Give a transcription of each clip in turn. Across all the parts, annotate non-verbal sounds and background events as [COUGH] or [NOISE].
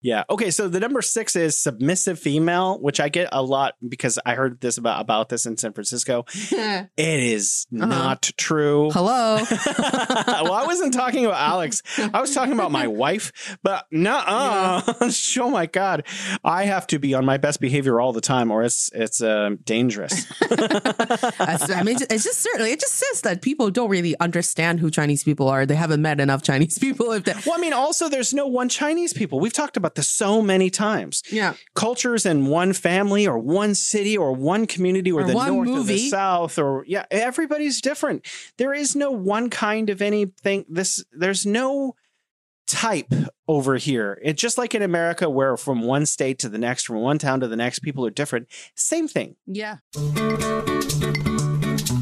Yeah. Okay. So the number six is submissive female, which I get a lot because I heard this about about this in San Francisco. [LAUGHS] It is not true. Hello. [LAUGHS] well, I wasn't talking about Alex. I was talking about my [LAUGHS] wife. But no, uh, oh my god, I have to be on my best behavior all the time, or it's it's uh, dangerous. I mean, it's just certainly, it just says that people don't really understand who Chinese people are. They haven't met enough Chinese people. If they, well, I mean, also there's no one Chinese people. We've talked about this so many times. yeah. cultures in one family or one city or one community or, Or the one north or the south or yeah everybody's different there is no one kind of anything this there's no type over here it's just like in america where from one state to the next from one town to the next people are different same thing Yeah.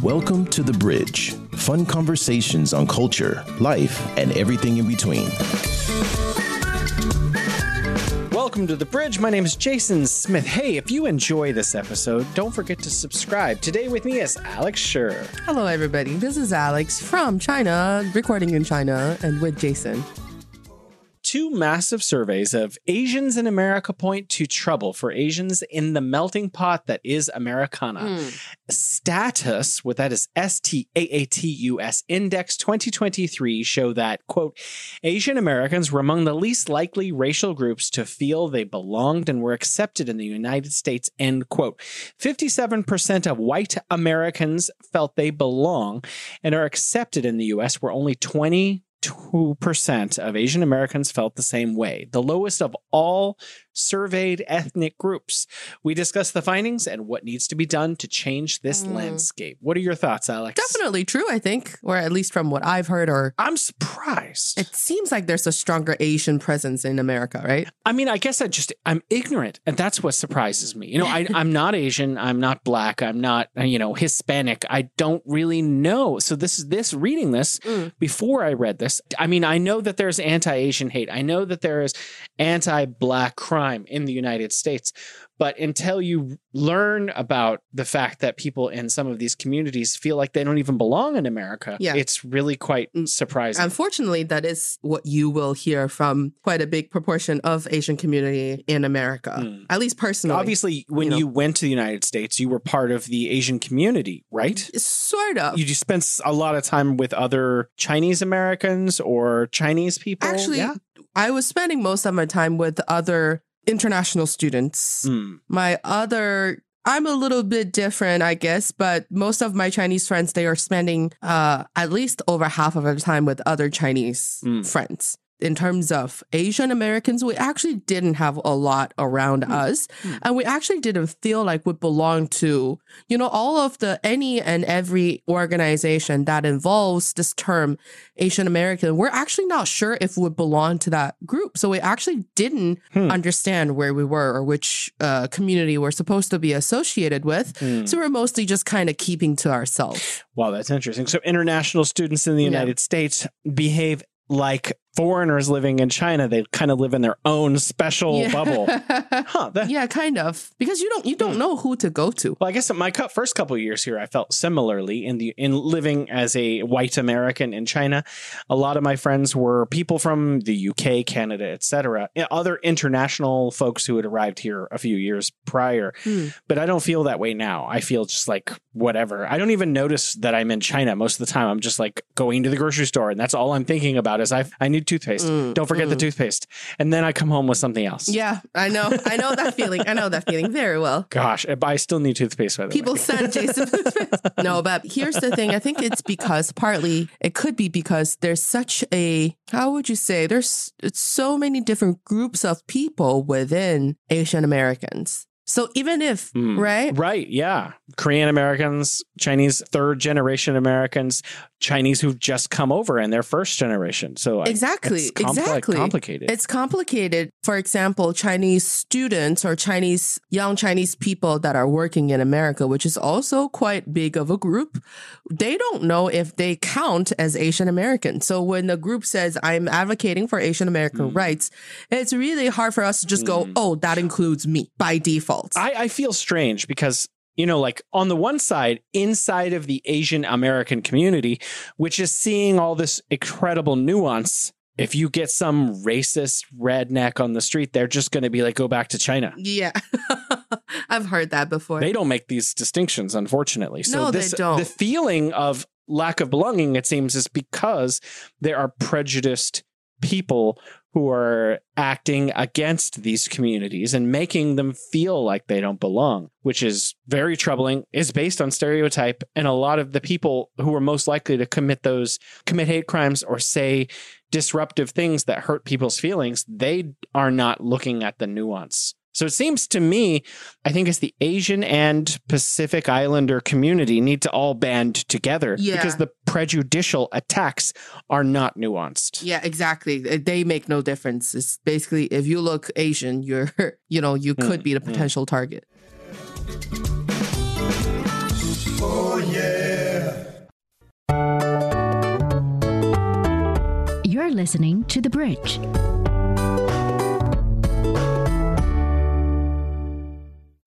Welcome to The Bridge. Fun conversations on culture, life, and everything in between. Welcome to the bridge my name is jason smith hey if you enjoy this episode don't forget to subscribe today with me is alex Schur. Hello, everybody. This is Alex from China, recording in China, and with Jason. Two massive surveys of Asians in America point to trouble for Asians in the melting pot that is Americana. Hmm. Status, what that is S T A A T U S Index 2023 show that, quote, Asian Americans were among the least likely racial groups to feel they belonged and were accepted in the United States, end quote. 57% of white Americans felt they belong and are accepted in the US, where only 20 2% of Asian Americans felt the same way, the lowest of all surveyed ethnic groups. We discuss the findings and what needs to be done to change this Mm. landscape. What are your thoughts, Alex? Definitely true, I think, or at least from what I've heard, or I'm surprised. it seems like there's a stronger Asian presence in America, right? I mean, I guess I just I'm ignorant, and that's what surprises me. You know, I, I'm not Asian, I'm not black, I'm not you know Hispanic. I don't really know. So this is this reading this Mm. before I read this. I mean, I know that there's anti-Asian hate. I know that there is anti-black crime in the United States. But until you learn about the fact that people in some of these communities feel like they don't even belong in America, Yeah. it's really quite Mm. surprising. Unfortunately, that is what you will hear from quite a big proportion of Asian community in America, Mm. at least personally. Obviously, when you you, went to the United States, you were part of the Asian community, right? sort of. You just spent a lot of time with other Chinese Americans or Chinese people. Actually, yeah. I was spending most of my time with other international students. Mm. My other I'm a little bit different, I guess, but most of my Chinese friends they are spending uh at least over half of their time with other Chinese Mm. friends. In terms of Asian Americans, we actually didn't have a lot around us. Mm. And we actually didn't feel like we belonged to, you know, all of the any and every organization that involves this term Asian American. We're actually not sure if we belong to that group. So we actually didn't Hmm. understand where we were or which uh, community we're supposed to be associated with. Mm. So we're mostly just kind of keeping to ourselves. Wow, that's interesting. So, international students in the Yeah. United States behave like foreigners living in China. They kind of live in their own special bubble. [LAUGHS] Huh. That, yeah, kind of. Because you don't you don't Hmm. know who to go to. Well, I guess my first couple of years here, I felt similarly in the in living as a white American in China. A lot of my friends were people from the UK, Canada, etc. Other international folks who had arrived here a few years prior. Hmm. But I don't feel that way now. I feel just like whatever. I don't even notice that I'm in China most of the time. I'm just like going to the grocery store, and that's all I'm thinking about is I I need toothpaste. Mm, don't forget the mm. toothpaste, and then I come home with something else. Yeah, I know. I know that feeling. I know that feeling very well. Gosh, I still need toothpaste. By the People way. send [LAUGHS] Jason No, but here's the thing. I think it's because partly it could be because there's such a how would you say there's it's so many different groups of people within Asian Americans. So even if Mm. right, Right. Yeah. Korean Americans, Chinese third generation Americans, Chinese who've just come over and they're first generation. So I- Exactly, it's compli- exactly. complicated. It's complicated. For example, Chinese students or Chinese young Chinese people that are working in America, which is also quite big of a group, they don't know if they count as Asian American. So when the group says, I'm advocating for Asian American Mm. rights, it's really hard for us to just go, Mm. oh, that includes me by default. I, I feel strange because you know, like on the one side, inside of the Asian American community, which is seeing all this incredible nuance if you get some racist redneck on the street, they're just going to be like, go back to China. Yeah. [LAUGHS] I've heard that before. They don't make these distinctions, unfortunately. So No, they don't. the feeling of lack of belonging, it seems, is because there are prejudiced people who are acting against these communities and making them feel like they don't belong, which is very troubling, is based on stereotype. And a lot of the people who are most likely to commit those, commit hate crimes or say disruptive things that hurt people's feelings, they are not looking at the nuance. So it seems to me, I think it's the Asian and Pacific Islander community need to all band together Yeah. because the prejudicial attacks are not nuanced. Yeah, exactly. They make no difference. It's basically if you look Asian, you're, [LAUGHS] you know, you mm, could be the mm. potential target. You're listening to The Bridge.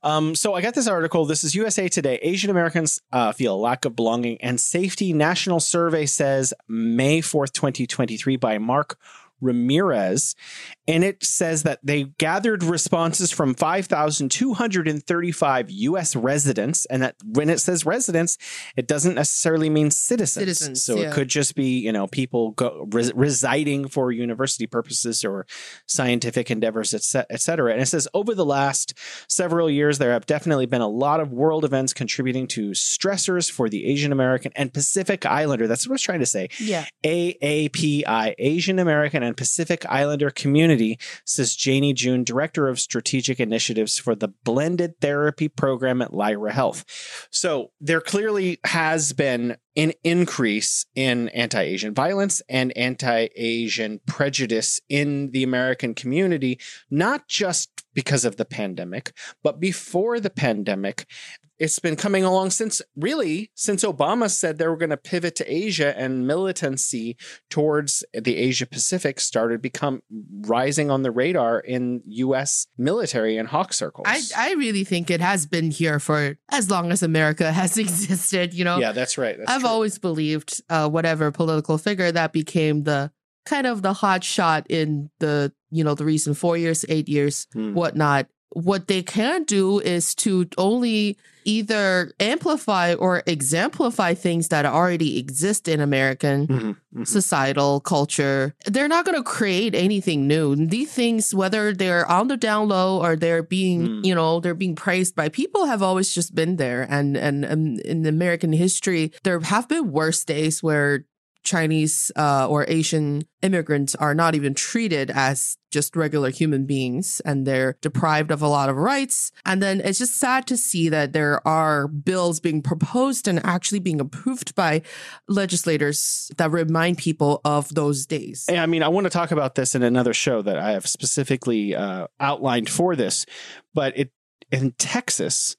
Um, so I got this article. This is USA Today. Asian Americans uh, feel a lack of belonging and safety. National survey says May 4th, 2023 by Marc Ramirez. And it says that they gathered responses from 5,235 US residents. And that when it says residents, it doesn't necessarily mean citizens. Citizens, so yeah. it could just be, you know, people go, res- residing for university purposes or scientific endeavors, et ce- et cetera. And it says over the last several years, there have definitely been a lot of world events contributing to stressors for the Asian American and Pacific Islander. That's what I was trying to say. Yeah. AAPI, Asian American and Pacific Islander Community, says Janie June, Director of Strategic Initiatives for the Blended Therapy Program at Lyra Health. So there clearly has been an increase in anti Asian violence and anti Asian prejudice in the American community, not just because of the pandemic, but before the pandemic. It's been coming along since really since Obama said they were going to pivot to Asia and militancy towards the Asia Pacific started become rising on the radar in US military and hawk circles. I, I really think it has been here for as long as America [LAUGHS] has existed, you know? yeah, that's right. That's I've true. always believed uh, whatever political figure that became the kind of the hot shot in the, you know, the recent four years, eight years, Hmm. whatnot. What they can do is to only either amplify or exemplify things that already exist in American Mhm, mhm. societal culture. They're not going to create anything new. These things, whether they're on the down low or they're being, Mm. you know, they're being praised by people, have always just been there. And and, and in American history, there have been worse days where Chinese uh, or Asian immigrants are not even treated as just regular human beings and they're deprived of a lot of rights. And then it's just sad to see that there are bills being proposed and actually being approved by legislators that remind people of those days. I mean, I want to talk about this in another show that I have specifically uh, outlined for this, but it in Texas,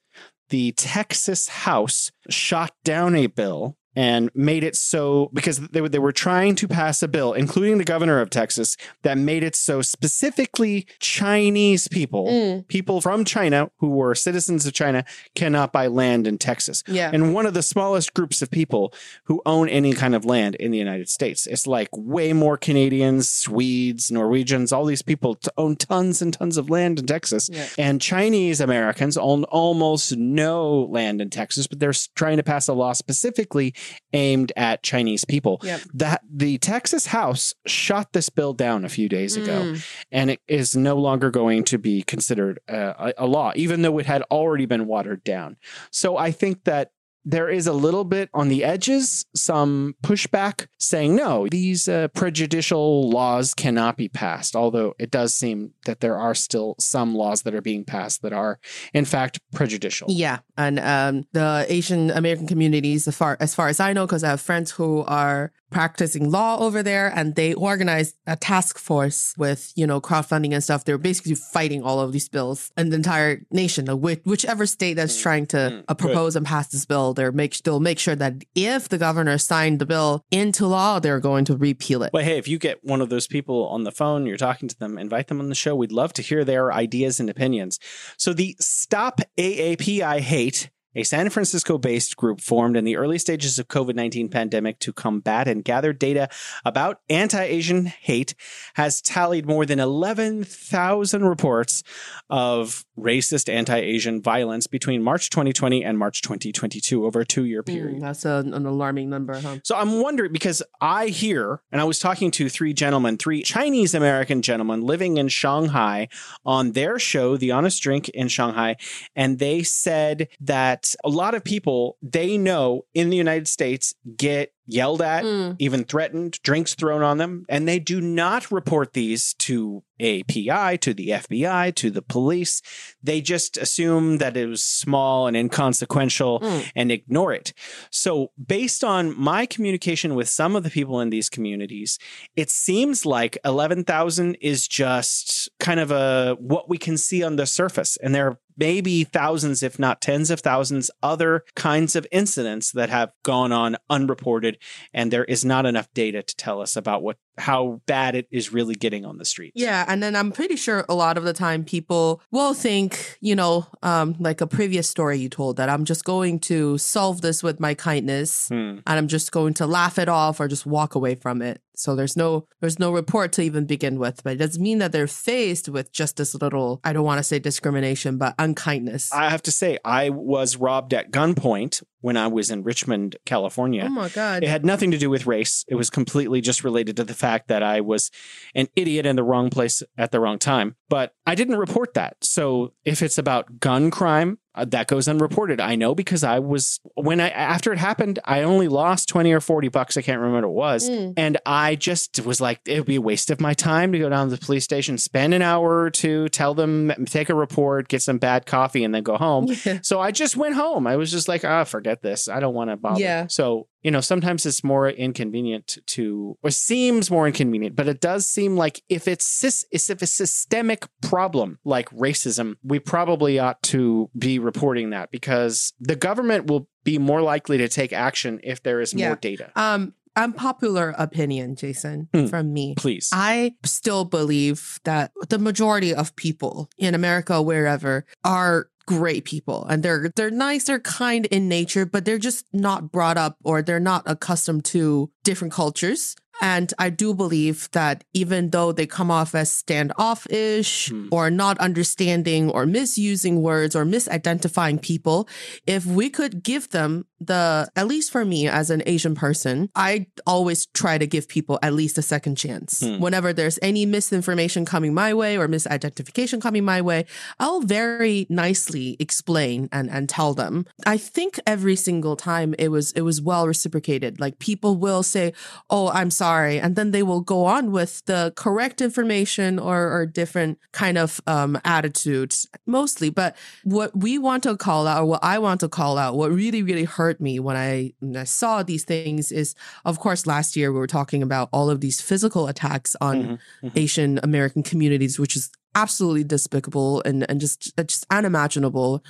the Texas House shot down a bill and made it so because they were, they were trying to pass a bill, including the governor of Texas, that made it so specifically Chinese people, Mm. people from China who were citizens of China, cannot buy land in Texas. Yeah. And one of the smallest groups of people who own any kind of land in the United States. It's like way more Canadians, Swedes, Norwegians, all these people to own tons and tons of land in Texas. Yeah. And Chinese Americans own almost no land in Texas, but they're trying to pass a law specifically aimed at Chinese people. Yep. That the Texas House shot this bill down a few days ago Mm. and it is no longer going to be considered uh, a, a law, even though it had already been watered down. So I think that there is a little bit on the edges, some pushback saying, no, these uh, prejudicial laws cannot be passed. Although it does seem that there are still some laws that are being passed that are, in fact, prejudicial. Yeah, and um, the Asian American communities, as far as far as I know, because I have friends who are practicing law over there, and they organized a task force with you know crowdfunding and stuff. They're basically fighting all of these bills, and the entire nation, which, whichever state that's trying to Mm, uh, propose and pass this bill, they're make they'll make sure that if the governor signed the bill into law, they're going to repeal it. But hey, if you get one of those people on the phone, you're talking to them, invite them on the show. We'd love to hear their ideas and opinions. So the Stop AAPI Hate a San Francisco based group formed in the early stages of COVID-19 pandemic to combat and gather data about anti-Asian hate has tallied more than 11,000 reports of racist anti-Asian violence between March 2020 and March 2022 over a 2-year period. Mm, that's a, an alarming number, huh? So I'm wondering because I hear, and I was talking to three gentlemen, three Chinese American gentlemen living in Shanghai on their show, The Honest Drink in Shanghai, and they said that a lot of people they know in the United States get yelled at, Mm. even threatened, drinks thrown on them, and they do not report these to API, to the FBI, to the police. They just assume that it was small and inconsequential Mm. and ignore it. So, based on my communication with some of the people in these communities, it seems like 11,000 is just kind of a what we can see on the surface. And there are maybe thousands, if not tens of thousands, other kinds of incidents that have gone on unreported. And there is not enough data to tell us about what how bad it is really getting on the streets. Yeah, and then I'm pretty sure a lot of the time people will think, you know, um, like a previous story you told that I'm just going to solve this with my kindness Hmm. and I'm just going to laugh it off or just walk away from it. So there's no there's no report to even begin with, but it doesn't mean that they're faced with just this little I don't want to say discrimination, but unkindness. I have to say, I was robbed at gunpoint when I was in Richmond, California. oh my god. It had nothing to do with race. It was completely just related to the fact that I was an idiot in the wrong place at the wrong time. But I didn't report that. So if it's about gun crime, uh, that goes unreported. I know because I was when I after it happened, I only lost 20 or 40 bucks, I can't remember what it was. Mm. And I just was like it would be a waste of my time to go down to the police station, spend an hour or two, tell them take a report, get some bad coffee and then go home. Yeah. [LAUGHS] So I just went home. I was just like, ah, forget this. I don't want to bother. Yeah. So, you know, sometimes it's more inconvenient to, or seems more inconvenient, but it does seem like if it's, if a systemic problem like racism, we probably ought to be reporting that because the government will be more likely to take action if there is Yeah. more data. Um unpopular opinion, Jason, Hmm. from me. Please. I still believe that the majority of people in America, wherever, are great people and they're they're nice, they're kind in nature, but they're just not brought up or they're not accustomed to different cultures. And I do believe that even though they come off as standoffish Hmm. or not understanding or misusing words or misidentifying people, if we could give them the, at least for me as an Asian person, I always try to give people at least a second chance. Hmm. Whenever there's any misinformation coming my way or misidentification coming my way, I'll very nicely explain and, and tell them. I think every single time it was, it was well reciprocated. Like people will say, Oh, I'm sorry. And then they will go on with the correct information or, or different kind of, um, attitude mostly. But what we want to call out, or what I want to call out, what really, really hurt me when I, when I saw these things is, of course, last year we were talking about all of these physical attacks on Mhm, mhm. Asian American communities, which is absolutely despicable and, and just, just unimaginable.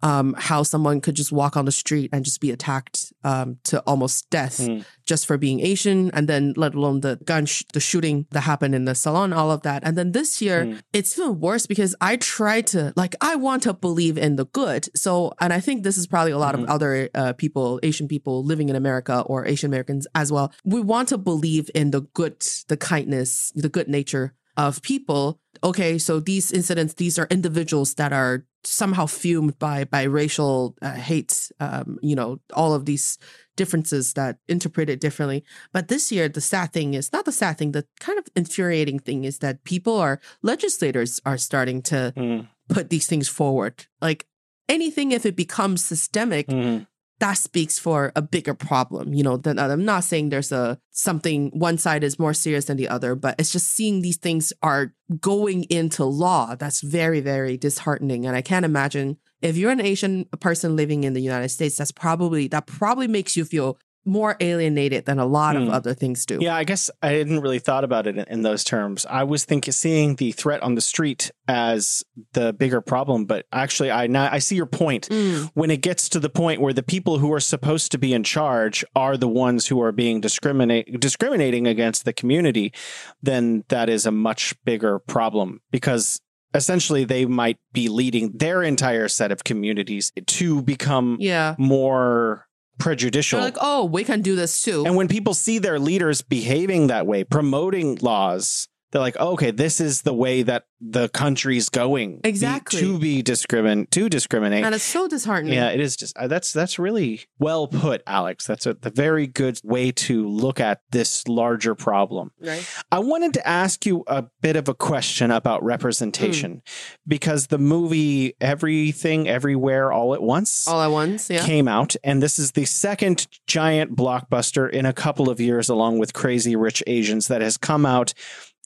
Um, how someone could just walk on the street and just be attacked um, to almost death Mm. just for being Asian, and then let alone the gun, sh- the shooting that happened in the salon, all of that. And then this year, Mm. it's even worse because I try to like I want to believe in the good. So, and I think this is probably a lot Mhm. of other uh, people, Asian people living in America or Asian Americans as well. We want to believe in the good, the kindness, the good nature of people. Okay, so these incidents, these are individuals that are somehow fumed by by racial uh, hate. Um, you know, all of these differences that interpret it differently. But this year, the sad thing is not the sad thing. The kind of infuriating thing is that people are legislators are starting to Mm, put these things forward. Like anything, if it becomes systemic, mhm. That speaks for a bigger problem. You know, then I'm not saying there's a something one side is more serious than the other, but it's just seeing these things are going into law. That's very, very disheartening. And I can't imagine if you're an Asian person living in the United States, that's probably that probably makes you feel more alienated than a lot Hmm. of other things do. Yeah, I guess I hadn't really thought about it in, in those terms. I was thinking seeing the threat on the street as the bigger problem, but actually, I now I see your point. Mm, When it gets to the point where the people who are supposed to be in charge are the ones who are being discriminate discriminating against the community, then that is a much bigger problem because essentially they might be leading their entire set of communities to become Yeah. more prejudicial. They're like, oh, we can do this too. and when people see their leaders behaving that way, promoting laws, they're like, okay, this is the way that the country's going. be- Exactly. to be discrimin to discriminate. and it's so disheartening. Yeah, it is just uh, that's that's really well put, Alex. That's a, the very good way to look at this larger problem. Right. I wanted to ask you a bit of a question about representation Hmm. because the movie Everything Everywhere All at Once All at once. Yeah. came out, and this is the second giant blockbuster in a couple of years, along with Crazy Rich Asians, that has come out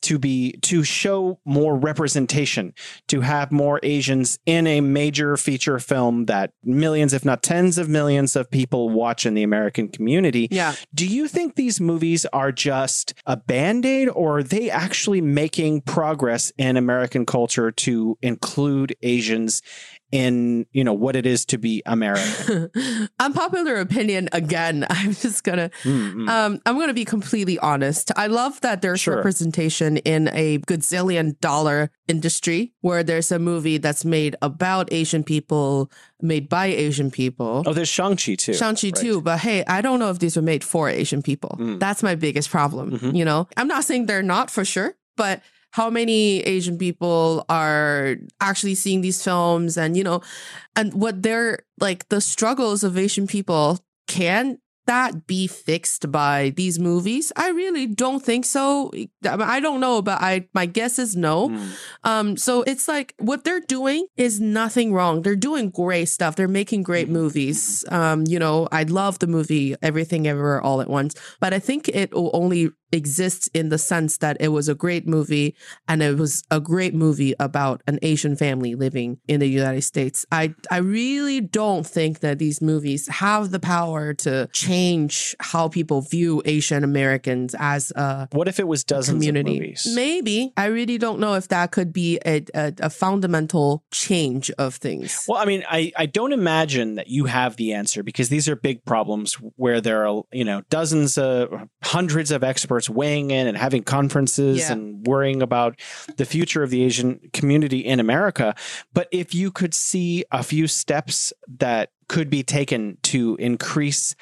to be to show more representation to have more asians in a major feature film that millions if not tens of millions of people watch in the american community Yeah. do you think these movies are just a band-aid or are they actually making progress in american culture to include asians in you know what it is to be american [LAUGHS] Unpopular opinion again. [LAUGHS] I'm just gonna Mm, mm. um I'm gonna be completely honest. I love that there's Sure. representation in a gazillion dollar industry where there's a movie that's made about Asian people, made by Asian people. oh there's shang-chi too Shang-Chi right? too, but hey, I don't know if these were made for Asian people. Mm. That's my biggest problem. Mhm. You know, I'm not saying they're not for sure, but how many Asian people are actually seeing these films and, you know, and what they're like the struggles of Asian people can that be fixed by these movies? I really don't think so. I don't know, but I my guess is no. Mm. Um, so it's like what they're doing is nothing wrong. They're doing great stuff. They're making great Mm-hmm. movies. Um, you know, I love the movie Everything Everywhere All at Once, but I think it will only exist in the sense that it was a great movie and it was a great movie about an Asian family living in the United States. I I really don't think that these movies have the power to change how people view Asian Americans as a what if it was dozens community. of movies Maybe. I really don't know if that could be a, a, a fundamental change of things. Well, I mean, I, I don't imagine that you have the answer because these are big problems where there are, you know, dozens of hundreds of experts weighing in and having conferences Yeah. and worrying about the future of the Asian community in America. But if you could see a few steps that could be taken to increase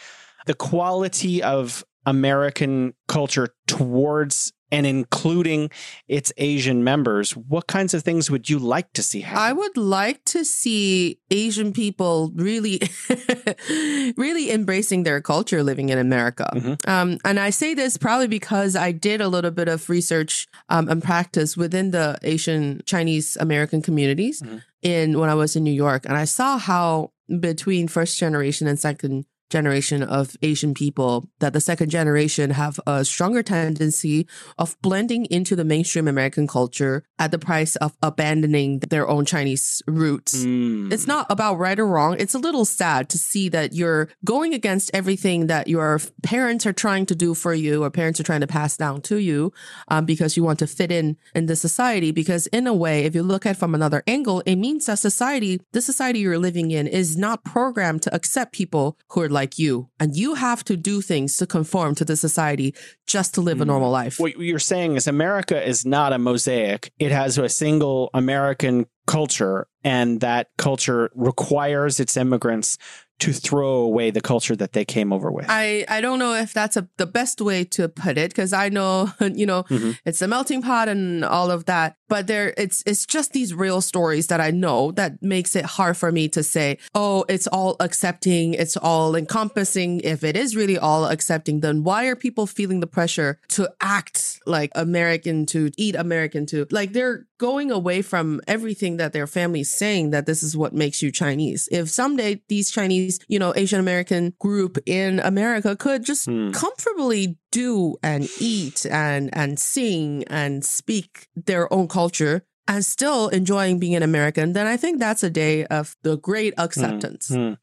the quality of American culture towards and including its Asian members, what kinds of things would you like to see happen? I would like to see Asian people really, [LAUGHS] really embracing their culture living in America. Mhm. Um, and I say this probably because I did a little bit of research um, and practice within the Asian Chinese American communities Mhm. in when I was in New York, and I saw how between first generation and second generation of Asian people that the second generation have a stronger tendency of blending into the mainstream American culture at the price of abandoning their own Chinese roots. Mm. It's not about right or wrong. It's a little sad to see that you're going against everything that your parents are trying to do for you or parents are trying to pass down to you um, because you want to fit in in the society. Because in a way, if you look at it from another angle, it means that society, the society you're living in is not programmed to accept people who are like you. And you have to do things to conform to the society just to live a Mm. normal life. What you're saying is America is not a mosaic. It has a single American culture, and that culture requires its immigrants to throw away the culture that they came over with. I, I don't know if that's a, the best way to put it because I know [LAUGHS] you know Mhm. it's a melting pot and all of that but there it's it's just these real stories that I know that makes it hard for me to say oh it's all accepting it's all encompassing if it is really all accepting then why are people feeling the pressure to act like American to eat American to like they're going away from everything that their family's saying that this is what makes you Chinese if someday these Chinese you know Asian American group in America could just Hmm. comfortably do and eat and and sing and speak their own culture and still enjoying being an American, then I think that's a day of the great acceptance. Hmm.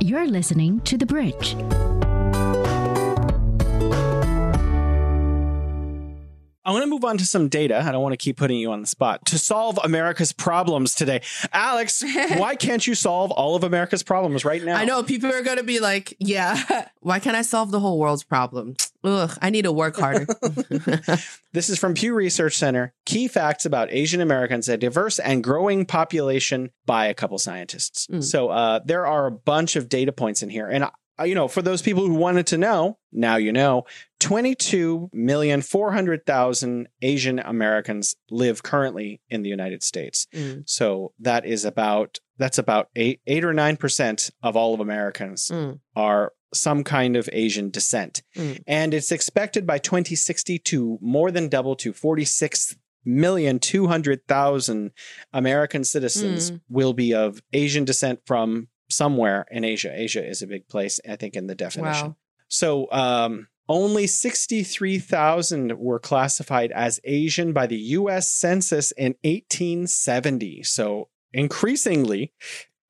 You're listening to The Bridge. I want to move on to some data. I don't want to keep putting you on the spot. To solve America's problems today, Alex, [LAUGHS] why can't you solve all of America's problems right now? I know people are going to be like, yeah, [LAUGHS] why can't I solve the whole world's problem? Ugh, I need to work harder. [LAUGHS] This is from Pew Research Center. Key facts about Asian Americans, a diverse and growing population by a couple scientists. Mm. So uh, there are a bunch of data points in here. And, uh, you know, for those people who wanted to know, now you know, 22,400,000 Asian Americans live currently in the United States. Mm, So that is about, that's about eight, eight or 9% of all of Americans mm, are some kind of Asian descent. Mm. And it's expected by 2060 to more than double to 46 million 200,000 American citizens Mm. will be of Asian descent from somewhere in Asia. Asia is a big place, I think, in the definition. Wow. So, um, only 63,000 were classified as Asian by the US Census in 1870. So, increasingly,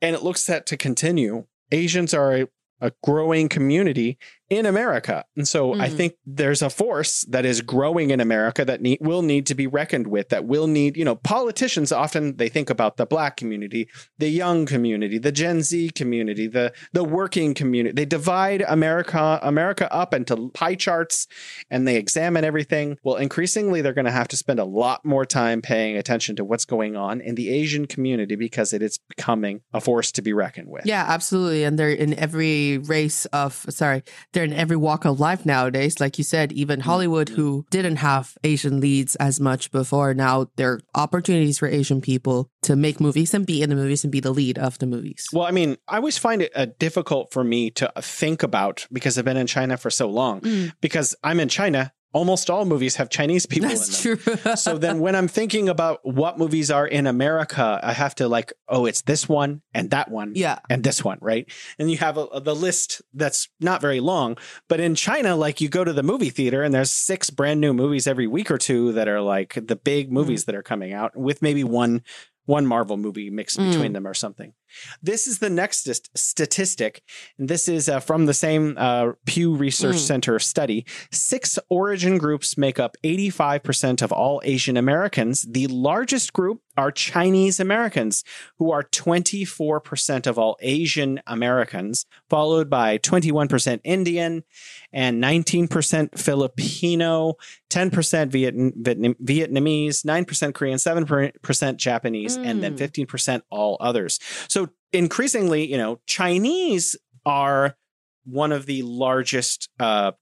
and it looks set to continue, Asians are a, a growing community in America. And so I Mhm. think there's a force that is growing in America that need, will need to be reckoned with, that will need, you know, politicians often they think about the black community, the young community, the Gen Z community, the the working community. They divide America America up into pie charts and they examine everything. Well, increasingly they're going to have to spend a lot more time paying attention to what's going on in the Asian community because it is becoming a force to be reckoned with. Yeah, absolutely. And they're in every race of, sorry, they're in every walk of life nowadays. Like you said, even Hollywood, who didn't have Asian leads as much before, now there are opportunities for Asian people to make movies and be in the movies and be the lead of the movies. Well, I mean, I always find it uh, difficult for me to think about because I've been in China for so long. Mm. Because I'm in China, almost all movies have Chinese people That's in them. true. [LAUGHS] so then when I'm thinking about what movies are in America, I have to like, oh, it's this one and that one yeah. and this one, right? And you have a, the list that's not very long. But in China, like you go to the movie theater and there's six brand new movies every week or two that are like the big movies that are coming out with maybe one one Marvel movie mixed Mm. between them or something. This is the next st- statistic. And this is uh, from the same uh, Pew Research Mm. Center study. Six origin groups make up 85% of all Asian Americans. The largest group are Chinese Americans, who are 24% of all Asian Americans, followed by 21% Indian and 19% Filipino, 10% Vietnam, Vietnam, Vietnamese, 9% Korean, 7% Japanese, and then Mm. 15% all others. So increasingly, you know, Chinese are one of the largest uh,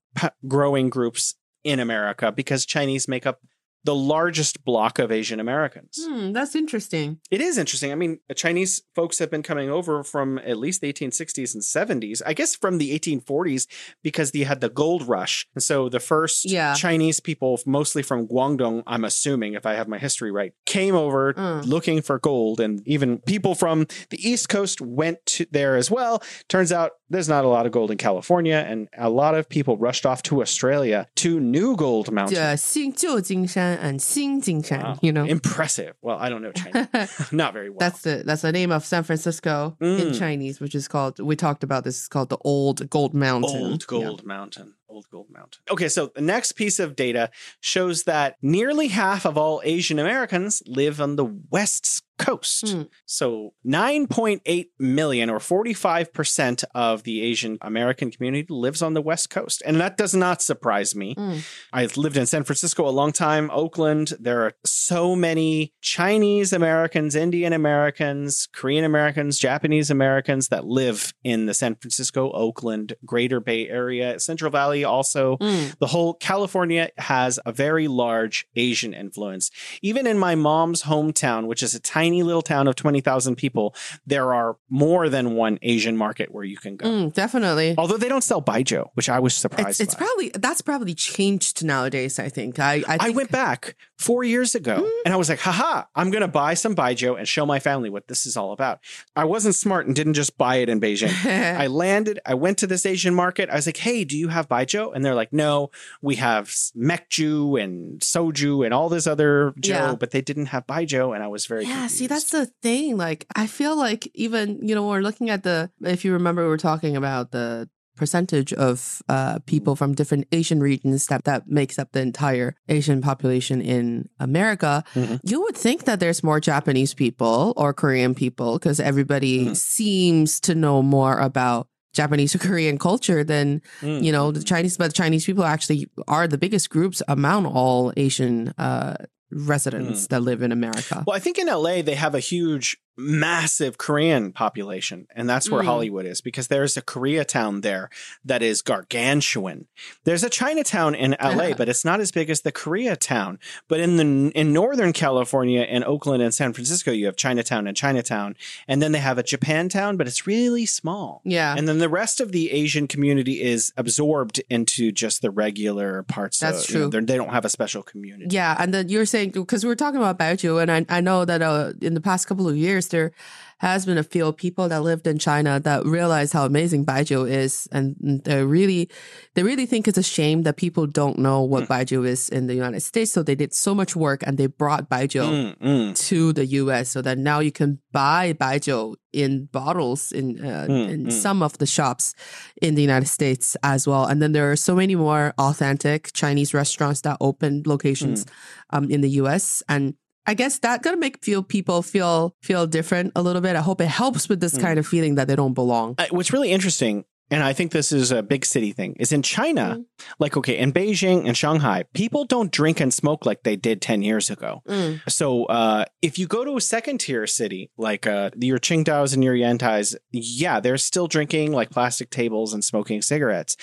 growing groups in America because Chinese make up the largest block of Asian Americans. Hmm, that's interesting. It is interesting. I mean, Chinese folks have been coming over from at least the 1860s and 70s. I guess from the 1840s because they had the gold rush. And so the first Yeah. Chinese people, mostly from Guangdong, I'm assuming if I have my history right, came over Mm. looking for gold. And even people from the East Coast went to there as well. Turns out there's not a lot of gold in California. And a lot of people rushed off to Australia to New Gold Mountain. 呃，新旧金山 and Xinjing Chen, wow. you know. Impressive. Well, I don't know Chinese. [LAUGHS] Not very well. That's the that's the name of San Francisco mm. in Chinese, which is called we talked about this, is called the Old Gold Mountain. Old Gold yeah. Mountain. Old Gold Mountain. Okay, so the next piece of data shows that nearly half of all Asian Americans live on the West Coast. Hmm. So 9.8 million or 45% of the Asian American community lives on the West Coast. And that does not surprise me. Mm. I've lived in San Francisco a long time, Oakland. There are so many Chinese Americans, Indian Americans, Korean Americans, Japanese Americans that live in the San Francisco, Oakland, Greater Bay Area, Central Valley also. Mm. The whole California has a very large Asian influence. Even in my mom's hometown, which is a tiny little town of 20,000 people, there are more than one Asian market where you can go. Mm, definitely. Although they don't sell baijiu, which I was surprised It's, it's probably that's probably changed nowadays. I think. I I, I went back four years ago Mm. and I was like, haha, I'm going to buy some baijiu and show my family what this is all about. I wasn't smart and didn't just buy it in Beijing. [LAUGHS] I landed, I went to this Asian market. I was like, hey, do you have baijiu? And they're like, no, we have mekju and soju and all this other joe, Yeah. but they didn't have baijiu. And I was very yeah, see, that's the thing. Like, I feel like even, you know, we're looking at the, if you remember, we were talking about the percentage of uh, people from different Asian regions that, that makes up the entire Asian population in America, Mhm. you would think that there's more Japanese people or Korean people because everybody Mhm. seems to know more about Japanese or Korean culture than Mm. you know the Chinese. But Chinese people actually are the biggest groups among all Asian uh, residents that live in America. Well, I think in LA they have a huge, massive Korean population, and that's where Mm. Hollywood is because there's a Koreatown there that is gargantuan. There's a Chinatown in LA, but it's not as big as the Koreatown. But in the in Northern California and Oakland and San Francisco, you have Chinatown and Chinatown, and then they have a Japantown, but it's really small. yeah, And then the rest of the Asian community is absorbed into just the regular parts. That's of, you know, true. they don't have a special community. Yeah, and then you're saying because we were talking about Baijiu, and I, I know that uh, in the past couple of years there has been a few people that lived in China that realized how amazing Baijiu is, and they really they really think it's a shame that people don't know what Baijiu is in the United States. So they did so much work, and they brought Baijiu Mm, mm. to the US so that now you can buy baijiu in bottles in uh, Mm, in mm. some of the shops in the United States as well. And then there are so many more authentic Chinese restaurants that open locations Hmm. um, in the US and I guess that gonna make feel people feel feel different a little bit. I hope it helps with this Mm. kind of feeling that they don't belong. Uh, what's really interesting, and I think this is a big city thing, is in China, Mm. like, okay, in Beijing and Shanghai, people don't drink and smoke like they did 10 years ago. Mm. So uh, if you go to a second tier city, like uh, your Qingdaos and your Yantais, yeah, they're still drinking like plastic tables and smoking cigarettes.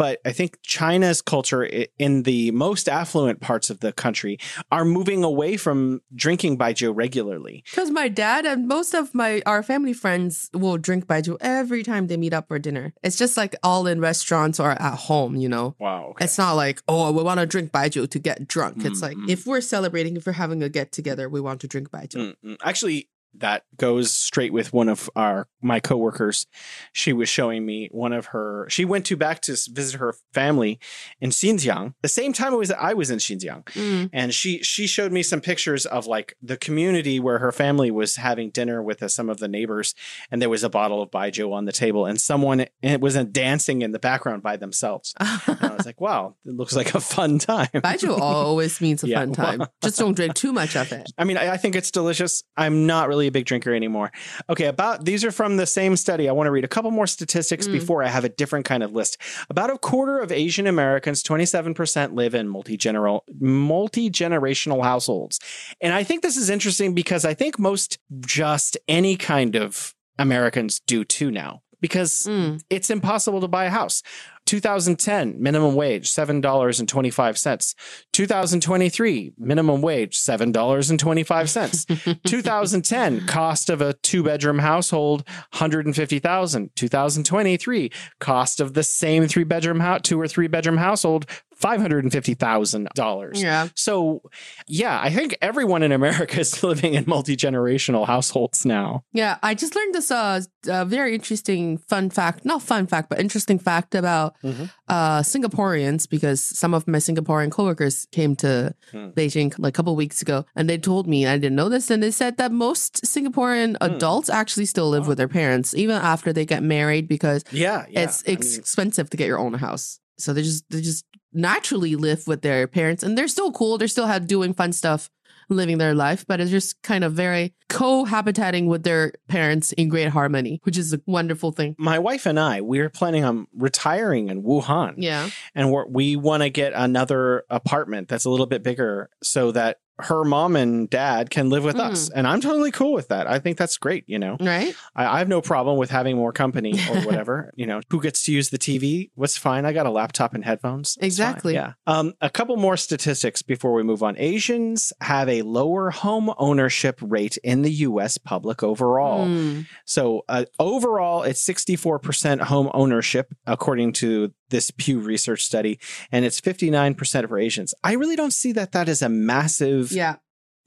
But I think China's culture in the most affluent parts of the country are moving away from drinking baijiu regularly. Because my dad and most of my our family friends will drink baijiu every time they meet up for dinner. It's just like all in restaurants or at home, you know. Wow. It's not like, oh, we want to drink baijiu to get drunk. It's like Mm, mm. if we're celebrating, if we're having a get together, we want to drink baijiu. Mm, mm. Actually, that goes straight with one of our my coworkers. She was showing me one of her. She went to back to visit her family in Xinjiang. The same time it was I was in Xinjiang, Mm. and she she showed me some pictures of like the community where her family was having dinner with uh, some of the neighbors, and there was a bottle of baijiu on the table, and someone it was dancing in the background by themselves. [LAUGHS] I was like, wow, it looks like a fun time. baijiu [LAUGHS] always means a Yeah, fun time. Just don't drink too much of it. I mean, I, I think it's delicious. I'm not really a big drinker anymore. Okay, about these are from the same study. I want to read a couple more statistics Mm. before I have a different kind of list. About a quarter of Asian Americans, 27%, live in multi-general multi-generational households. And I think this is interesting because I think most just any kind of Americans do too now. Because Mm. it's impossible to buy a house. 2010 minimum wage $7.25. 2023 minimum wage $7.25. [LAUGHS] 2010 cost of a two bedroom household 150,000. 2023 cost of the same three bedroom house two or three bedroom household $550,000. Yeah. So, yeah, I think everyone in America is [LAUGHS] living in multi-generational households now. Yeah, I just learned this uh, uh very interesting fun fact, not fun fact, but interesting fact about Mhm. uh Singaporeans because some of my Singaporean coworkers came to Hmm. Beijing like a couple weeks ago and they told me I didn't know this and they said that most Singaporean Hmm. adults actually still live Oh. with their parents even after they get married because Yeah, yeah. it's I mean- expensive to get your own house. So they just they just naturally live with their parents and they're still cool. They're still have doing fun stuff, living their life, but it's just kind of very cohabitating with their parents in great harmony, which is a wonderful thing. my wife and I, we're planning on retiring in Wuhan. Yeah. and we're, we want to get another apartment that's a little bit bigger so that her mom and dad can live with Mm. us and i'm totally cool with that i think that's great you know Right? I, I have no problem with having more company [LAUGHS] or whatever you know who gets to use the tv what's fine i got a laptop and headphones fine. Exactly. yeah um a couple more statistics before we move on asians have a lower home ownership rate in the us public overall Mm. so uh, overall, it's 64% home ownership, according to this [LAUGHS] Pew Research study, and it's 59% for Asians. I really don't see that that is a massive Yeah.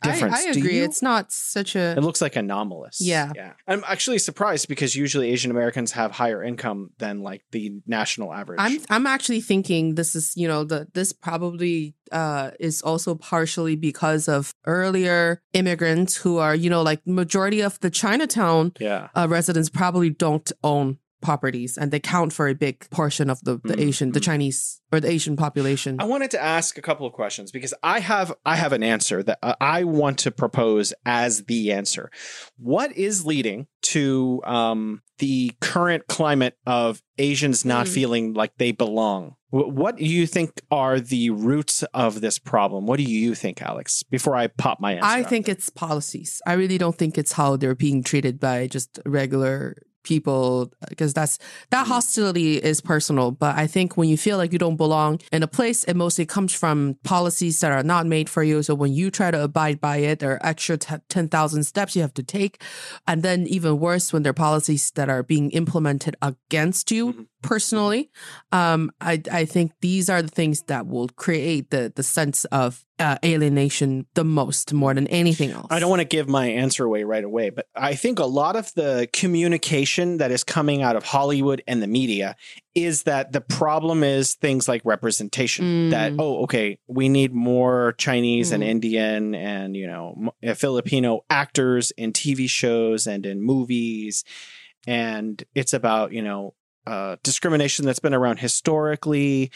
I, difference. I Do agree. It's not such a It looks like anomalous. Yeah. Yeah. I'm actually surprised because usually Asian Americans have higher income than like the national average. I'm I'm actually thinking this is you know the this probably uh is also partially because of earlier immigrants who are you know like majority of the Chinatown yeah. uh, residents probably don't own properties and they count for a big portion of the, the Mm, Asian, the mm. Chinese or the Asian population. I wanted to ask a couple of questions because I have I have an answer that I- want to propose as the answer. What is leading to um, the current climate of Asians not Hmm. feeling like they belong? What do you think are the roots of this problem? What do you think, Alex? Before I pop my answer, I think there. it's policies. I really don't think it's how they're being treated by just regular people because that's that Mhm. hostility is personal but i think when you feel like you don't belong in a place it mostly comes from policies that are not made for you so when you try to abide by it there are extra t- 10,000 steps you have to take and then even worse when there are policies that are being implemented against you Mhm. personally um i i think these are the things that will create the the sense of uh, alienation the most more than anything else I don't want to give my answer away right away, but I think a lot of the communication that is coming out of Hollywood and the media is that the problem is things like representation. Mm. That, oh, okay, we need more Chinese and Mm. Indian and, you know, uh, Filipino actors in TV shows and in movies. And it's about, you know, uh, discrimination that's been around historically.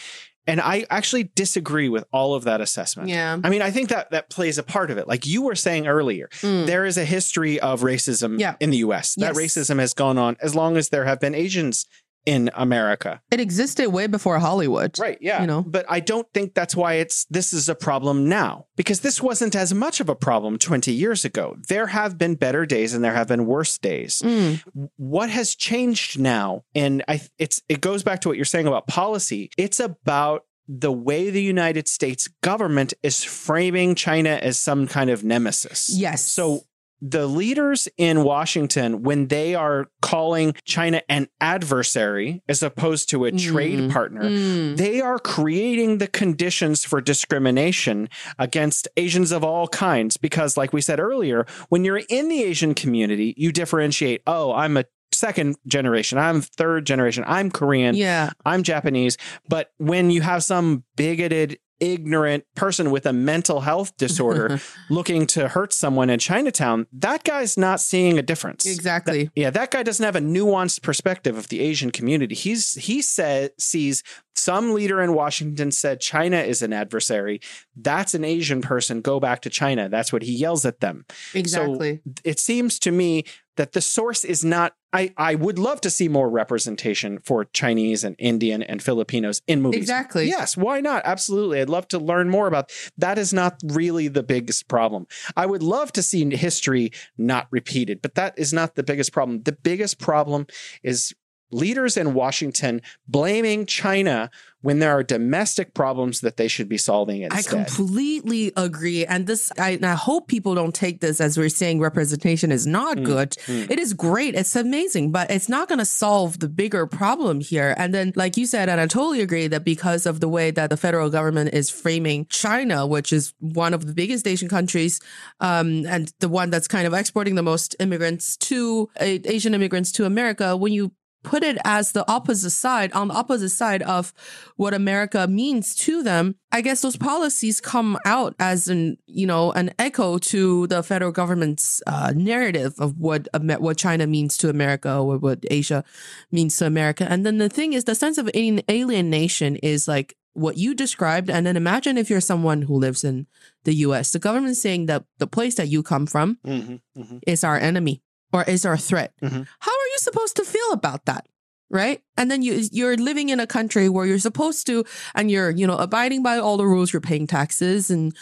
And I actually disagree with all of that assessment. yeah I mean, I think that that plays a part of it. Like you were saying earlier, Mm. there is a history of racism Yeah. in the US. That Yes. racism has gone on as long as there have been Asians in America. It existed way before Hollywood. Right, yeah. You know? But I don't think that's why it's this is a problem now because this wasn't as much of a problem 20 years ago. There have been better days and there have been worse days. Mm. What has changed now and I it's it goes back to what you're saying about policy. It's about the way the United States government is framing China as some kind of nemesis. Yes. So the leaders in Washington, when they are calling China an adversary as opposed to a trade Mm. partner, Mm. they are creating the conditions for discrimination against Asians of all kinds. Because, like we said earlier, when you're in the Asian community, you differentiate, oh, I'm a second generation, I'm third generation, I'm Korean, yeah. I'm Japanese. But when you have some bigoted, ignorant person with a mental health disorder [LAUGHS] looking to hurt someone in Chinatown, that guy's not seeing a difference. exactly. That- yeah, that guy doesn't have a nuanced perspective of the Asian community. He's he said sees some leader in Washington said China is an adversary. That's an Asian person. Go back to China. That's what he yells at them. exactly. It seems to me that the source is not. I I would love to see more representation for Chinese and Indian and Filipinos in movies. exactly. Yes, why not? Absolutely. I'd love to learn more about that is not really the biggest problem. I would love to see history not repeated, but that is not the biggest problem. The biggest problem is leaders in Washington blaming China when there are domestic problems that they should be solving I completely agree. And this, I, and I hope people don't take this as we're saying representation is not Mm, good. mm. It is great. It's amazing, but it's not going to solve the bigger problem here. And then, like you said, and I totally agree that because of the way that the federal government is framing China, which is one of the biggest Asian countries, um, and the one that's kind of exporting the most immigrants to uh, Asian immigrants to America, when you put it as the opposite side on the opposite side of what America means to them, I guess those policies come out as an you know an echo to the federal government's uh, narrative of what what China means to America or what Asia means to America. And then the thing is, the sense of alienation is like what you described. And then imagine if you're someone who lives in the U.S. The government saying that the place that you come from Mhm, mhm. is our enemy or is our threat. Mhm. How you supposed to feel about that? Right. And then you, you're living in a country where you're supposed to, and you're, you know, abiding by all the rules, you're paying taxes and,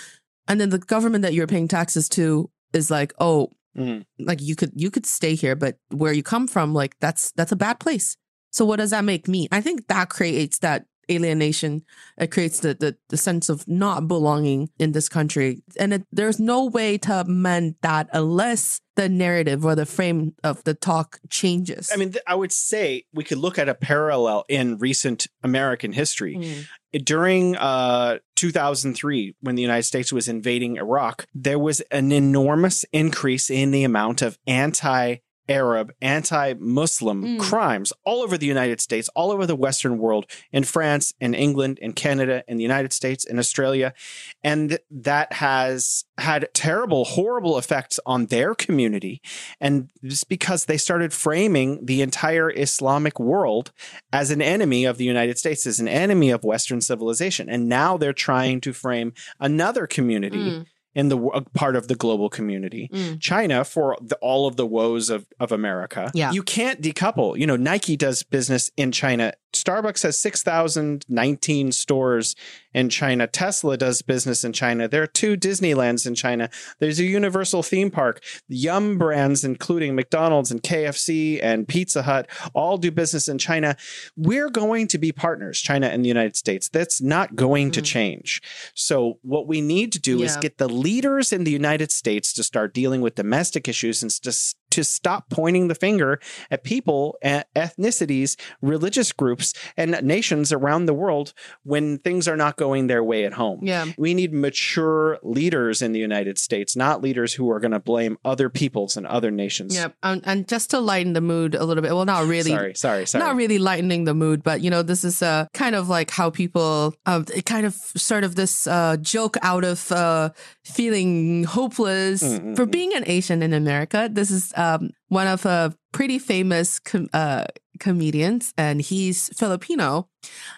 and then the government that you're paying taxes to is like, oh, Mm. like you could, you could stay here, but where you come from, like that's, that's a bad place. So what does that make me? I think that creates that alienation. It creates the, the, the sense of not belonging in this country. And it, there's no way to mend that unless the narrative or the frame of the talk changes. I mean, th- I would say we could look at a parallel in recent American history. Mm. during uh 2003 when the united states was invading iraq there was an enormous increase in the amount of anti Arab, anti Muslim Mm. crimes all over the United States, all over the Western world, in France, in England, in Canada, in the United States, in Australia. And that has had terrible, horrible effects on their community. And just because they started framing the entire Islamic world as an enemy of the United States, as an enemy of Western civilization. And now they're trying to frame another community Mm, in the wo- part of the global community. mm. China for the, all of the woes of, of America. Yeah. You can't decouple. You know, Nike does business in China. Starbucks has 6,019 stores in China. Tesla does business in China. There are two Disneylands in China. There's a Universal theme park. Yum brands, including McDonald's and KFC and Pizza Hut, all do business in China. We're going to be partners, China and the United States. That's not going to Mm. change. So, what we need to do is get the leaders in the United States to start dealing with domestic issues and just to stop pointing the finger at people, at ethnicities, religious groups, and nations around the world when things are not going their way at home. Yeah. We need mature leaders in the United States, not leaders who are going to blame other peoples and other nations. Yeah. And, and just to lighten the mood a little bit, well, not really. Sorry, sorry, sorry. Not really lightening the mood, but you know, this is uh, kind of like how people, uh, it kind of sort of this uh, joke out of uh, feeling hopeless Mm, mm, for mm. being an Asian in America. This is um, one of a pretty famous com- uh, comedians, and he's Filipino.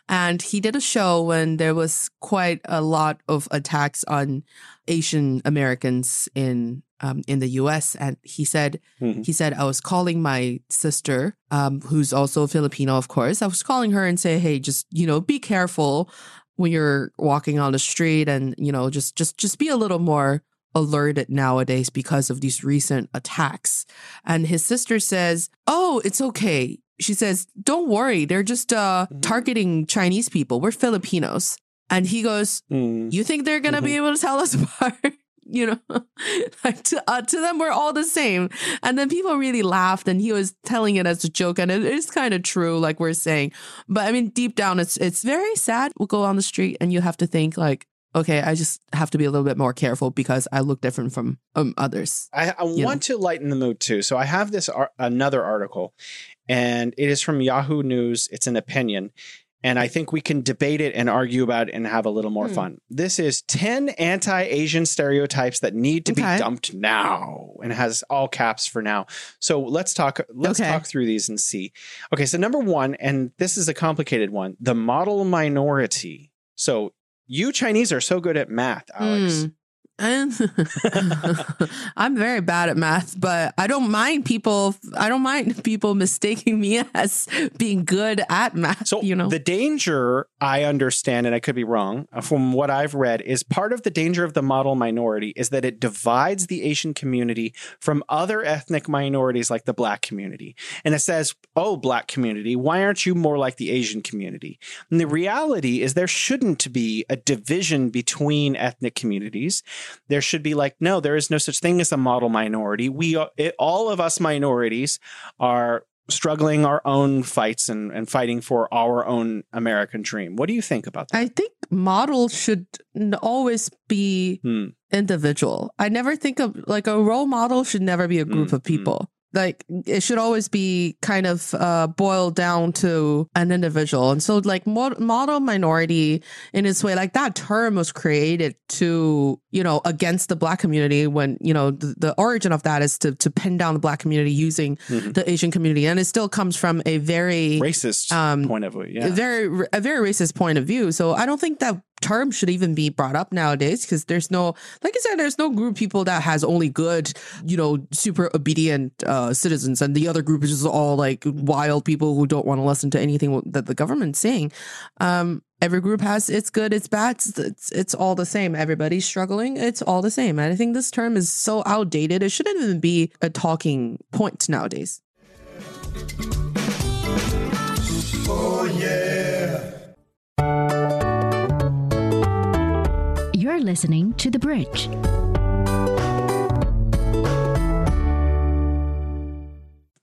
And he did a show when there was quite a lot of attacks on Asian Americans in um, in the U.S. And he said Mhm. he said I was calling my sister, um, who's also Filipino, of course. I was calling her and say, hey, just you know, be careful when you're walking on the street, and you know, just just just be a little more alerted nowadays because of these recent attacks. And his sister says, "Oh, it's okay." She says, "Don't worry, they're just uh, Mhm. targeting Chinese people. We're Filipinos." And he goes, Mm. you think they're gonna be able to tell us [LAUGHS] apart? You know, like to, uh, to them, we're all the same. And then people really laughed, and he was telling it as a joke, and it is kind of true, like we're saying. But I mean, deep down, it's it's very sad. We'll go on the street, and you have to think like, okay, I just have to be a little bit more careful because I look different from um, others. I, I want to lighten the mood too. So I have this ar- another article, and it is from Yahoo News. It's an opinion, and I think we can debate it and argue about it and have a little more Hmm. fun. This is ten anti-Asian stereotypes that need to Okay. be dumped now, and has all caps for now. So let's talk. Let's Okay. talk through these and see. Okay, so number one, and this is a complicated one: the model minority. So you Chinese are so good at math, Alex. Hmm. And [LAUGHS] I'm very bad at math, but I don't mind people. I don't mind people mistaking me [LAUGHS] as being good at math. So you know, the danger I understand, and I could be wrong, uh, from what I've read, is part of the danger of the model minority is that it divides the Asian community from other ethnic minorities like the black community. And it says, oh, black community, why aren't you more like the Asian community? And the reality is there shouldn't be a division between ethnic communities. There should be like, no, there is no such thing as a model minority. We, are- it, all of us minorities are struggling our own fights and, and fighting for our own American dream. What do you think about that? I think model should always be Hmm. individual. I never think of like a role model should never be a group Mm, of people. Like it should always be kind of uh, boiled down to an individual. And so, like mod- model minority in its way, like that term was created to you know against the black community when you know the, the origin of that is to to pin down the black community using Mhm. the Asian community, and it still comes from a very Racist um, point of view. a Yeah. very a very racist point of view. So I don't think that term should even be brought up nowadays because there's no like I said, there's no group of people that has only good, you know, super obedient uh, citizens, and the other group is just all like wild people who don't want to listen to anything that the government's saying. Um, every group has its good, its bad. It's, it's it's all the same. Everybody's struggling. It's all the same. And I think this term is so outdated. It shouldn't even be a talking point nowadays. You're listening to The Bridge.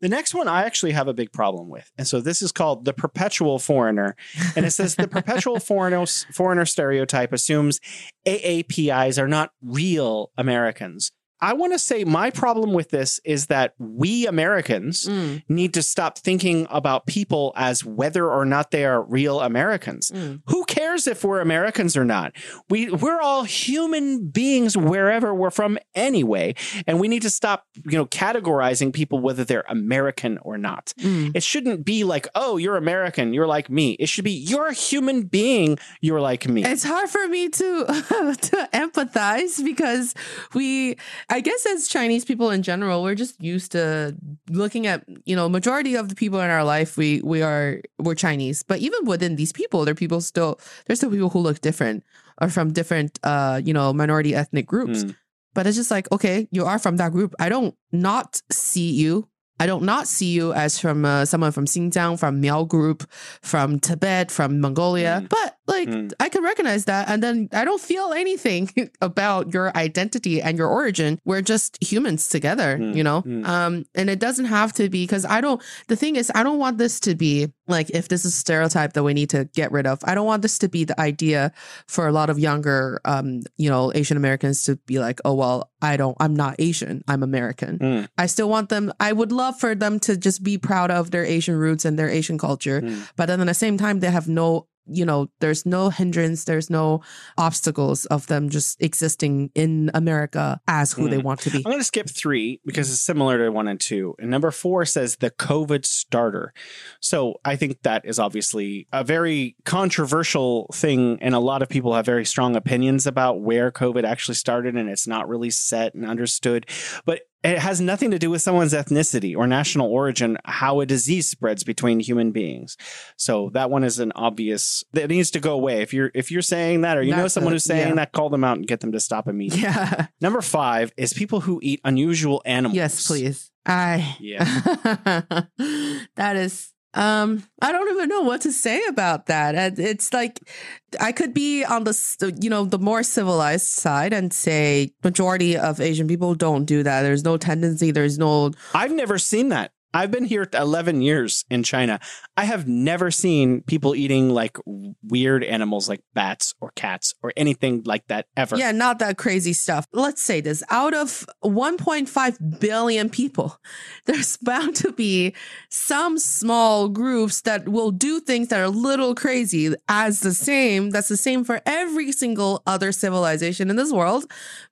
The next one I actually have a big problem with. And so this is called the perpetual foreigner. And it says the perpetual [LAUGHS] foreigner, foreigner stereotype assumes AAPIs are not real Americans. I want to say my problem with this is that we Americans Mm, need to stop thinking about people as whether or not they are real Americans. mm. Who cares if we're Americans or not? We we're all human beings wherever we're from anyway, and we need to stop, you know, categorizing people whether they're American or not. Mm. It shouldn't be like, "Oh, you're American, you're like me." It should be, "You're a human being, you're like me." It's hard for me to [LAUGHS] to empathize because we, I guess, as Chinese people in general, we're just used to looking at you know majority of the people in our life. We we are we're Chinese, but even within these people, there are people still there's still people who look different or from different uh you know minority ethnic groups. Mm. But it's just like okay, you are from that group. I don't not see you. I don't not see you as from uh, someone from Xinjiang, from Miao group, from Tibet, from Mongolia. Mm. But like Mm. I can recognize that, and then I don't feel anything [LAUGHS] about your identity and your origin. We're just humans together, Mm. you know. Mm. Um, and it doesn't have to be because I don't. The thing is, I don't want this to be like if this is a stereotype that we need to get rid of. I don't want this to be the idea for a lot of younger, um, you know, Asian Americans to be like, oh well, I don't, I'm not Asian, I'm American. Mm. I still want them. I would love for them to just be proud of their Asian roots and their Asian culture, Mm. but then at the same time, they have no. You know, there's no hindrance, there's no obstacles of them just existing in America as who they Mm. want to be. I'm going to skip three because it's similar to one and two. And number four says the COVID starter. So I think that is obviously a very controversial thing. And a lot of people have very strong opinions about where COVID actually started. And it's not really set and understood. But it has nothing to do with someone's ethnicity or national origin, how a disease spreads between human beings. So that one is an obvious that needs to go away. If you're if you're saying that or you know someone who's saying yeah. that, call them out and get them to stop immediately. Yeah. Number five is people who eat unusual animals. Yes, please. I Yeah. [LAUGHS] that is um I don't even know what to say about that. Uh, It's like I could be on the you know the more civilized side and say majority of Asian people don't do that. There's no tendency, there's no I've never seen that. I've been here 11 years in China. I have never seen people eating like weird animals like bats or cats or anything like that ever. Yeah, not that crazy stuff. Let's say this out of 1.5 billion people, [LAUGHS] there's bound to be some small groups that will do things that are a little crazy as the same. That's the same for every single other civilization in this world.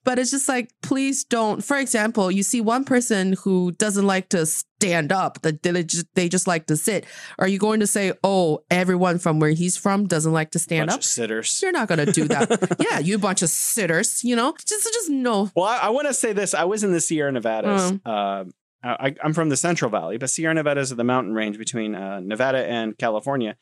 But it's just like, please don't. For example, you see one person who doesn't like to stand up, that they just, they just like to sit. Are you going to say, oh, everyone from where he's from doesn't like to stand Bunch up? of sitters. You're not going to do that. [LAUGHS] yeah, you bunch of sitters, you know? Just just no. Well, I, I want to say this. I was in the Sierra Nevadas. Mm. Um, I, I'm from the Central Valley, but Sierra Nevadas are the mountain range between uh, Nevada and California.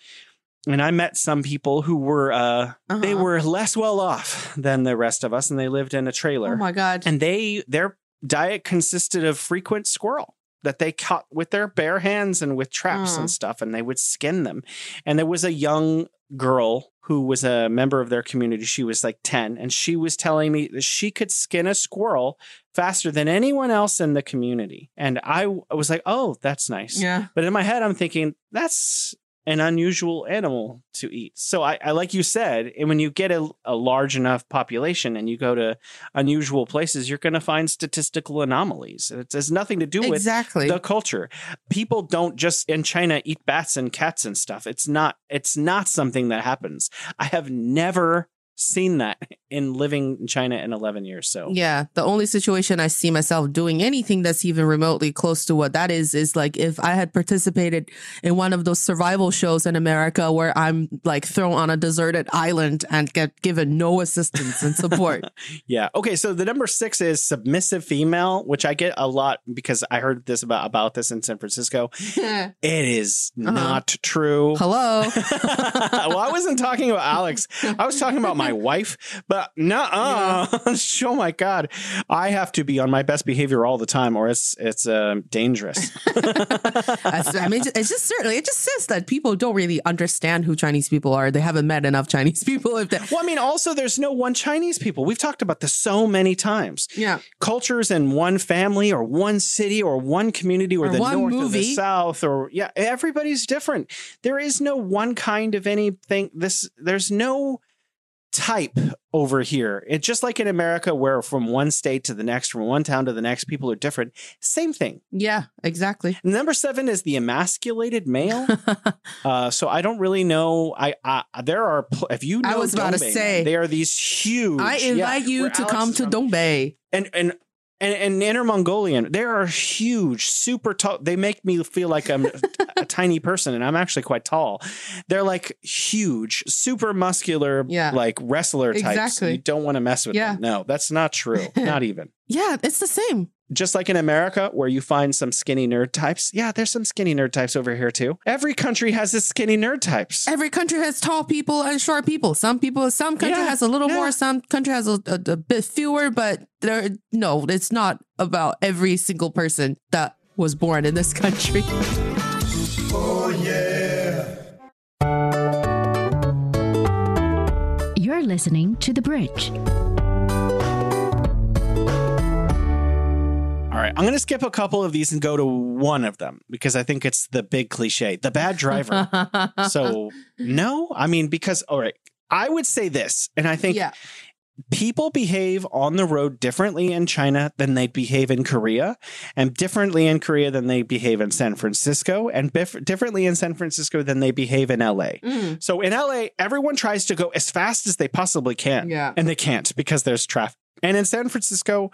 And I met some people who were uh, they Uh-huh. were less well off than the rest of us, and they lived in a trailer. Oh my god. and they their diet consisted of frequent squirrel that they caught with their bare hands and with traps Mm. and stuff and they would skin them and there was a young girl who was a member of their community she was like 10 and she was telling me that she could skin a squirrel faster than anyone else in the community and I was like oh that's nice yeah. but in my head i'm thinking that's an unusual animal to eat. So I, I like you said, and when you get a, a large enough population and you go to unusual places, you're going to find statistical anomalies. It has nothing to do with Exactly. the culture. People don't just in China eat bats and cats and stuff. It's not it's not something that happens. I have never seen that in living in China in 11 years. So yeah, the only situation I see myself doing anything that's even remotely close to what that is is like if I had participated in one of those survival shows in America where I'm like thrown on a deserted island and get given no assistance and support. [LAUGHS] Yeah. Okay. So the number six is submissive female, which I get a lot because I heard this about about this in San Francisco. [LAUGHS] It is Uh-huh. not true. Hello. [LAUGHS] well, I wasn't talking about Alex. I was talking about my wife. But no, [LAUGHS] oh my god, I have to be on my best behavior all the time, or it's it's uh, dangerous. [LAUGHS] I mean, it's just certainly, it just says that people don't really understand who Chinese people are. They haven't met enough Chinese [LAUGHS] people. If they, well, I mean, also there's no one Chinese people. We've talked about this so many times. yeah. cultures in one family or one city or one community or, Or the north or the south or yeah everybody's different there is no one kind of anything this there's no type over here. It's just like in America, where from one state to the next, from one town to the next, people are different. Same thing. Yeah, exactly. Number seven is the emasculated male. [LAUGHS] uh, so I don't really know. I, I there are if you know I was about to say- they are these huge. I yeah, invite you to Alex come to. Dongbei. and and and, and Inner Mongolian, they are huge, super tall. They make me feel like I'm [LAUGHS] tiny person, and I'm actually quite tall. They're like huge, super muscular, Yeah. like wrestler types. Exactly. You don't want to mess with Yeah. them. No, that's not true. [LAUGHS] not even. Yeah, it's the same. Just like in America, where you find some skinny nerd types. Yeah, there's some skinny nerd types over here too. Every country has its skinny nerd types. Every country has tall people and short people. Some people, some country Yeah, has a little yeah. more, some country has a, a, a bit fewer, but there, no, it's not about every single person that was born in this country. [LAUGHS] listening to The Bridge. All right, I'm going to skip a couple of these and go to one of them because I think it's the big cliche, the bad driver. [LAUGHS] so, no, I mean, because, all right, I would say this, and I think yeah, people behave on the road differently in China than they behave in Korea, and differently in Korea than they behave in San Francisco, and bif- differently in San Francisco than they behave in LA. Mm, So in LA, everyone tries to go as fast as they possibly can. Yeah. And they can't because there's traffic. And in San Francisco,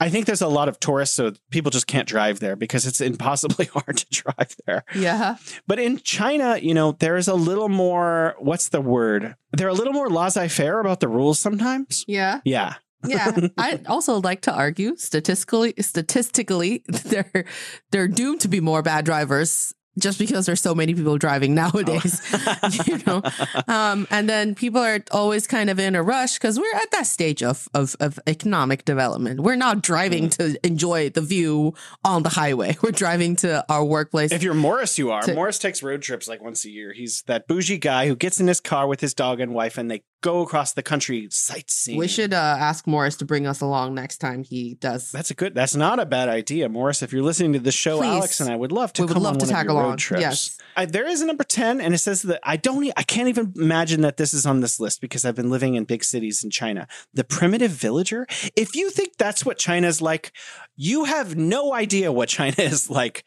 I think there's a lot of tourists, so people just can't drive there because it's [LAUGHS] impossibly hard to drive there. yeah, But in China, you know, there's a little more, what's the word? They're a little more laissez faire about the rules sometimes. yeah. Yeah. Yeah, [LAUGHS] I also like to argue statistically, statistically, [LAUGHS] they're they're doomed to be more bad drivers just because there's so many people driving [LAUGHS] nowadays. [LAUGHS] you know, um, and then people are always kind of in a rush because we're at that stage of, of of economic development. We're not driving to enjoy the view on the highway. [LAUGHS] We're driving to our workplace. If you're Morris, you are. To- Morris takes road trips like once a year. He's that bougie guy who gets in his car with his dog and wife and they go across the country sightseeing. we should uh, ask Morris to bring us along next time he does. That's a good. That's not a bad idea, Morris. If you're listening to the show, Please. Alex and I would love to. We would come love on to tag along. Yes. I, there is a number ten, and it says that I don't. I can't even imagine that this is on this list because I've been living in big cities in China. The primitive villager. If you think that's what China's like, you have no idea what China [LAUGHS] is like.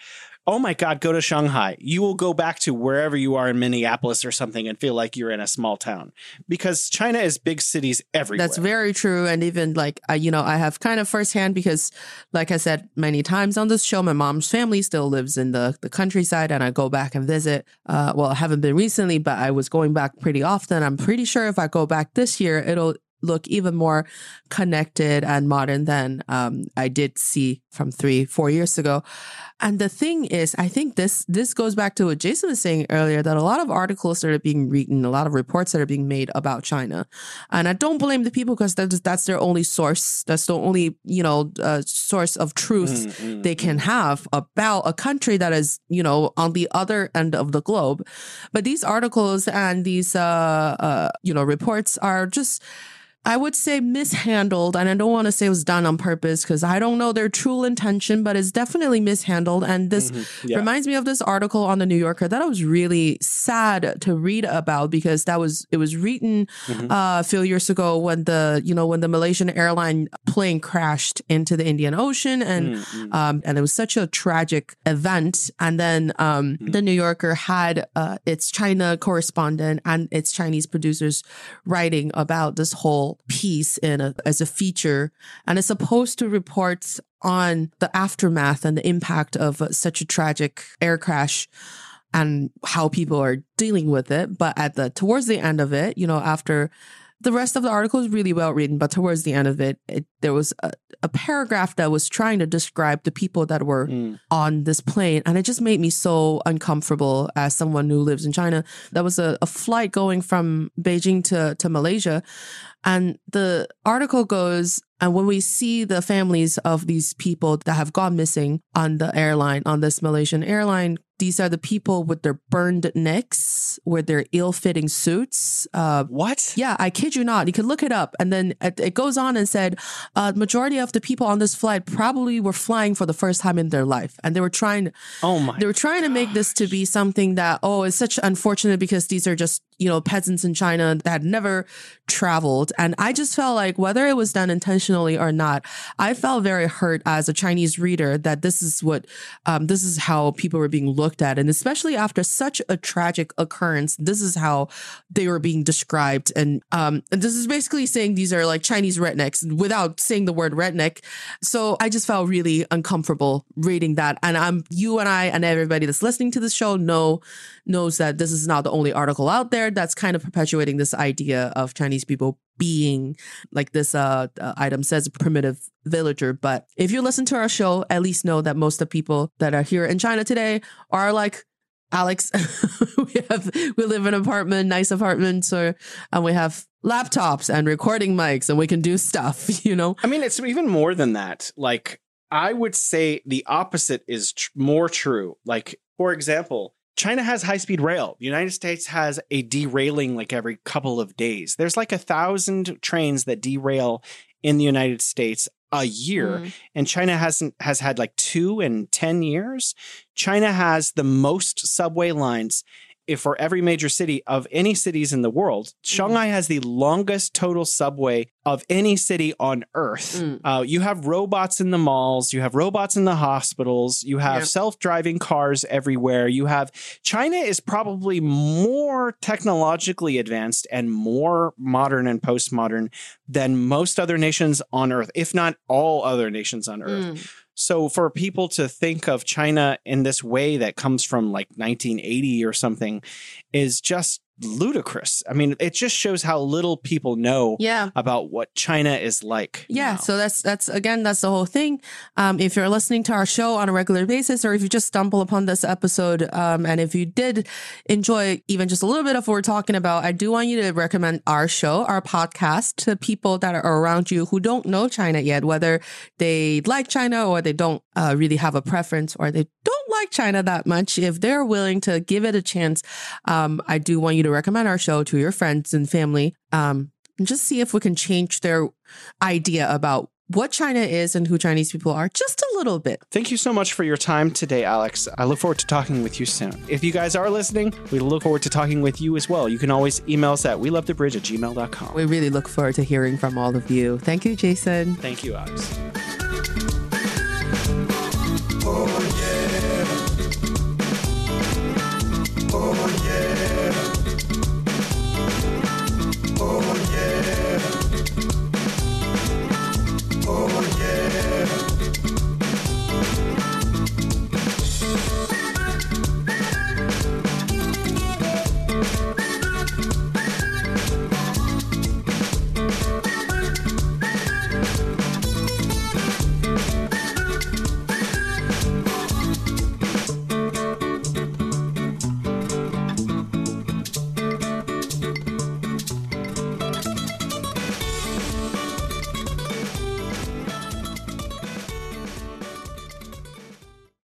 Oh my God, go to Shanghai. You will go back to wherever you are in Minneapolis or something and feel like you're in a small town because China is big cities everywhere. That's very true. And even like, I, you know, I have kind of firsthand because, like I said many times on this show, my mom's family still lives in the, the countryside and I go back and visit. Uh, well, I haven't been recently, but I was going back pretty often. I'm pretty sure if I go back this year, it'll look even more connected and modern than um, I did see from three, four years ago. And the thing is, I think this this goes back to what Jason was saying earlier that a lot of articles that are being written, a lot of reports that are being made about China, and I don't blame the people because that's that's their only source. That's the only you know uh, source of truth Mm, mm, they can have about a country that is you know on the other end of the globe. But these articles and these uh, uh, you know reports are just I would say mishandled, and I don't want to say it was done on purpose because I don't know their true intention, but it's definitely mishandled. And this Mhm. Yeah. reminds me of this article on the New Yorker that I was really sad to read about because that was it was written Mhm. uh, a few years ago when the you know when the Malaysian airline plane crashed into the Indian Ocean and Mm, mm. um, and it was such a tragic event. And then um, Mm. the New Yorker had uh, its China correspondent and its Chinese producers writing about this whole piece in a, as a feature, and it's supposed to report on the aftermath and the impact of such a tragic air crash and how people are dealing with it. But at the towards the end of it, you know, after the rest of the article is really well written, but towards the end of it, it there was a, a paragraph that was trying to describe the people that were Mm. on this plane. And it just made me so uncomfortable as someone who lives in China. That was a, a flight going from Beijing to, to Malaysia. And the article goes, and when we see the families of these people that have gone missing on the airline, on this Malaysian airline, these are the people with their burned necks, with their ill fitting suits. Uh, What? yeah, I kid you not. You can look it up. And then it it goes on and said, uh, majority of the people on this flight probably were flying for the first time in their life. And they were trying, Oh my. they were trying to make this to be something that, oh, it's such unfortunate because these are just, you know, peasants in China that had never traveled. And I just felt like whether it was done intentionally or not, I felt very hurt as a Chinese reader that this is what, um, this is how people were being looked at. And especially after such a tragic occurrence, this is how they were being described. And, um, and this is basically saying these are like Chinese rednecks without saying the word redneck. So I just felt really uncomfortable reading that. And I'm, you and I and everybody that's listening to this show know, knows that this is not the only article out there that's kind of perpetuating this idea of Chinese people being like this uh, uh, item says primitive villager but if you listen to our show at least know that most of the people that are here in china today are like alex [LAUGHS] we have we live in an apartment nice apartments or and we have laptops and recording mics and we can do stuff [LAUGHS] you know I mean, it's even more than that. Like, I would say the opposite is tr- more true. Like, for example, China has high speed rail. The United States has a derailing like every couple of days. There's like a thousand trains that derail in the United States a year, Mm. and China hasn't has had like two in ten years. China has the most subway lines. If for every major city of any cities in the world, Shanghai has the longest total subway of any city on earth. Mm. Uh, you have robots in the malls, you have robots in the hospitals, you have Yep. self driving cars everywhere. You have China is probably more technologically advanced and more modern and postmodern than most other nations on earth, if not all other nations on earth. Mm. So for people to think of China in this way that comes from like 1980 or something is just ludicrous. I mean, it just shows how little people know yeah about what China is like. Yeah, now. so that's that's again that's the whole thing. Um, if you're listening to our show on a regular basis, or if you just stumble upon this episode, um, and if you did enjoy even just a little bit of what we're talking about, I do want you to recommend our show, our podcast, to people that are around you who don't know China yet, whether they like China or they don't uh, really have a preference, or they don't like China that much. If they're willing to give it a chance, um, I do want you to recommend our show to your friends and family. Um, and just see if we can change their idea about what China is and who Chinese people are just a little bit. Thank you so much for your time today, Alex. I look forward to talking with you soon. If you guys are listening, we look forward to talking with you as well. You can always email us at we love the bridge at gmail.com. We really look forward to hearing from all of you. Thank you, Jason. Thank you, Alex.